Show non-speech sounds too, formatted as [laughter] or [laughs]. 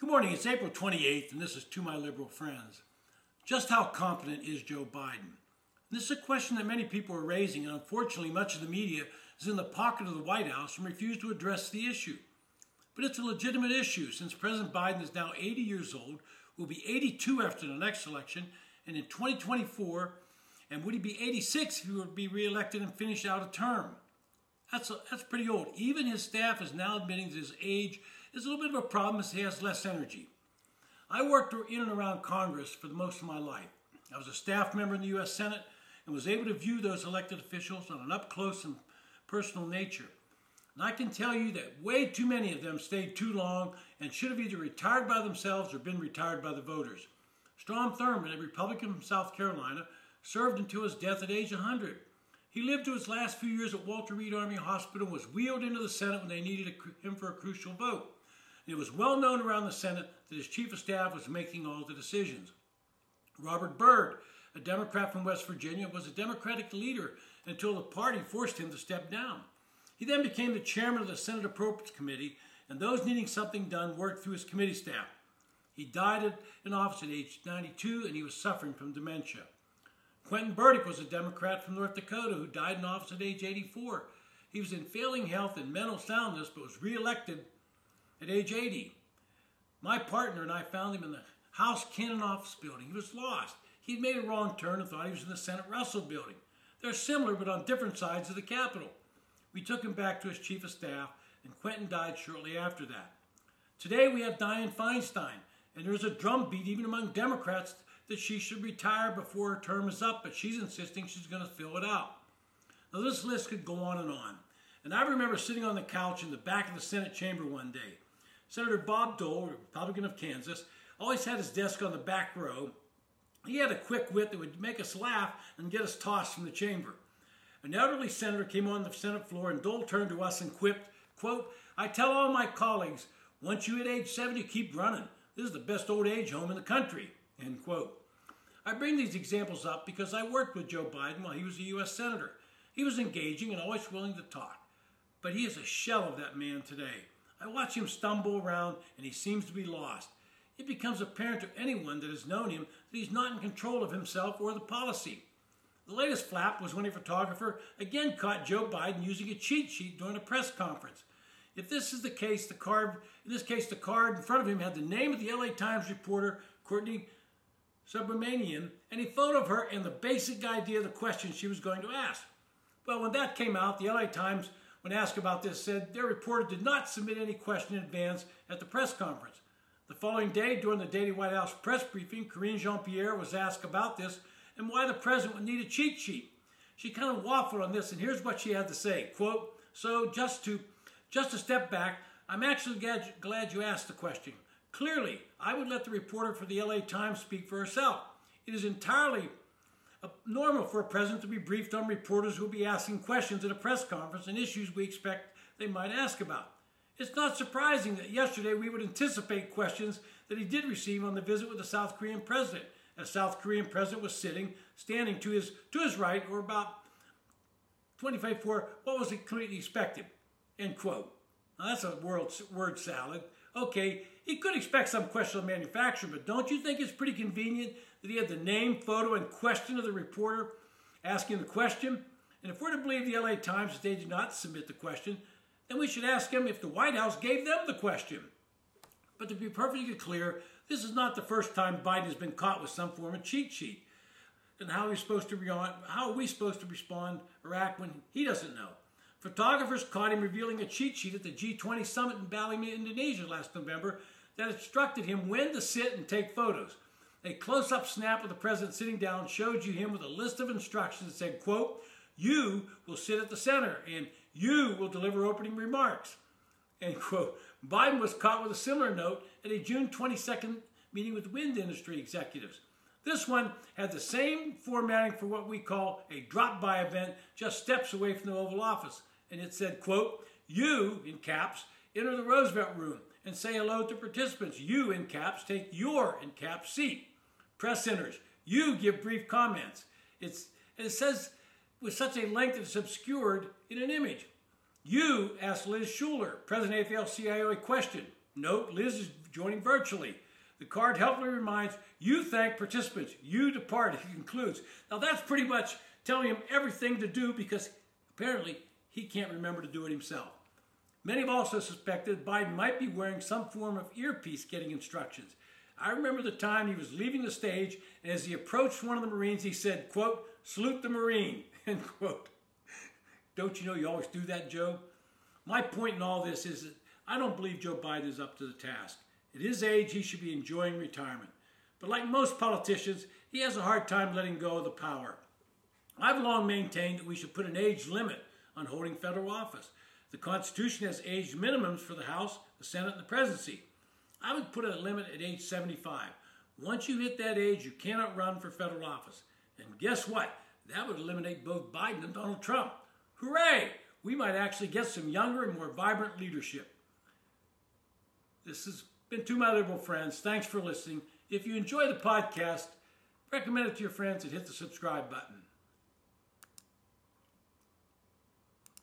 Good morning. It's April 28th, and this is To My Liberal Friends. Just how competent is Joe Biden? This is a question that many people are raising, and unfortunately, much of the media is in the pocket of the White House and refuse to address the issue. But it's a legitimate issue since President Biden is now 80 years old, will be 82 after the next election, and in 2024, and would he be 86 if he would be reelected and finish out a term? That's, a, that's pretty old. Even his staff is now admitting that his age is a little bit of a problem as he has less energy. I worked in and around Congress for the most of my life. I was a staff member in the U.S. Senate and was able to view those elected officials on an up close and personal nature. And I can tell you that way too many of them stayed too long and should have either retired by themselves or been retired by the voters. Strom Thurmond, a Republican from South Carolina, served until his death at age 100. He lived to his last few years at Walter Reed Army Hospital and was wheeled into the Senate when they needed him for a crucial vote. It was well known around the Senate that his chief of staff was making all the decisions. Robert Byrd, a Democrat from West Virginia, was a Democratic leader until the party forced him to step down. He then became the chairman of the Senate Appropriates Committee, and those needing something done worked through his committee staff. He died in office at age 92, and he was suffering from dementia. Quentin Burdick was a Democrat from North Dakota who died in office at age 84. He was in failing health and mental soundness, but was reelected at age 80. My partner and I found him in the House Cannon office building. He was lost. He'd made a wrong turn and thought he was in the Senate Russell building. They're similar, but on different sides of the Capitol. We took him back to his chief of staff, and Quentin died shortly after that. Today we have Dianne Feinstein, and there's a drumbeat even among Democrats that she should retire before her term is up, but she's insisting she's going to fill it out. Now, this list could go on and on. And I remember sitting on the couch in the back of the Senate chamber one day. Senator Bob Dole, Republican of Kansas, always had his desk on the back row. He had a quick wit that would make us laugh and get us tossed from the chamber. An elderly senator came on the Senate floor and Dole turned to us and quipped, quote, I tell all my colleagues, once you hit age 70, keep running. This is the best old age home in the country, end quote. I bring these examples up because I worked with Joe Biden while he was a U.S. Senator. He was engaging and always willing to talk. But he is a shell of that man today. I watch him stumble around and he seems to be lost. It becomes apparent to anyone that has known him that he's not in control of himself or the policy. The latest flap was when a photographer again caught Joe Biden using a cheat sheet during a press conference. If this is the case, the card, in this case, the card in front of him had the name of the LA Times reporter, Courtney Subramanian, and a photo of her and the basic idea of the question she was going to ask. Well, when that came out, the LA Times, when asked about this, said their reporter did not submit any question in advance at the press conference. The following day, during the Daily White House press briefing, Karine Jean-Pierre was asked about this and why the president would need a cheat sheet. She kind of waffled on this, and here's what she had to say, quote, so just to, just to step back, I'm actually glad you asked the question. Clearly, I would let the reporter for the LA Times speak for herself. It is entirely normal for a president to be briefed on reporters who will be asking questions at a press conference and issues we expect they might ask about. It's not surprising that yesterday we would anticipate questions that he did receive on the visit with the South Korean president. As South Korean president was sitting, standing to his to his right, or about 25 for what was completely expected. End quote. Now that's a word, word salad. Okay, he could expect some question on manufacturer, but don't you think it's pretty convenient that he had the name, photo, and question of the reporter asking the question? And if we're to believe the LA Times that they did not submit the question, then we should ask him if the White House gave them the question. But to be perfectly clear, this is not the first time Biden has been caught with some form of cheat sheet. And how are we supposed to respond? How are we supposed to respond or act when he doesn't know? Photographers caught him revealing a cheat sheet at the G20 summit in Bali, Indonesia last November that instructed him when to sit and take photos. A close-up snap of the president sitting down showed you him with a list of instructions that said, quote, you will sit at the center and you will deliver opening remarks. End quote. Biden was caught with a similar note at a June 22nd meeting with wind industry executives. This one had the same formatting for what we call a drop-by event just steps away from the Oval Office. And it said, quote, you, in caps, enter the Roosevelt room and say hello to participants. You, in caps, take your, in caps, seat. Press centers, you give brief comments. It's, it says with such a length that it's obscured in an image. You ask Liz Shuler, President AFL-CIO, a question. Note, Liz is joining virtually. The card helpfully reminds you thank participants. You depart, he concludes. Now that's pretty much telling him everything to do because apparently he can't remember to do it himself. Many have also suspected Biden might be wearing some form of earpiece getting instructions. I remember the time he was leaving the stage, and as he approached one of the Marines, he said, quote, salute the Marine, [laughs] end quote. Don't you know you always do that, Joe? My point in all this is that I don't believe Joe Biden is up to the task. At his age, he should be enjoying retirement. But like most politicians, he has a hard time letting go of the power. I've long maintained that we should put an age limit on holding federal office. The Constitution has age minimums for the House, the Senate, and the presidency. I would put a limit at age 75. Once you hit that age, you cannot run for federal office. And guess what? That would eliminate both Biden and Donald Trump. Hooray! We might actually get some younger and more vibrant leadership. This has been My Liberal Friends. Thanks for listening. If you enjoy the podcast, recommend it to your friends and hit the subscribe button.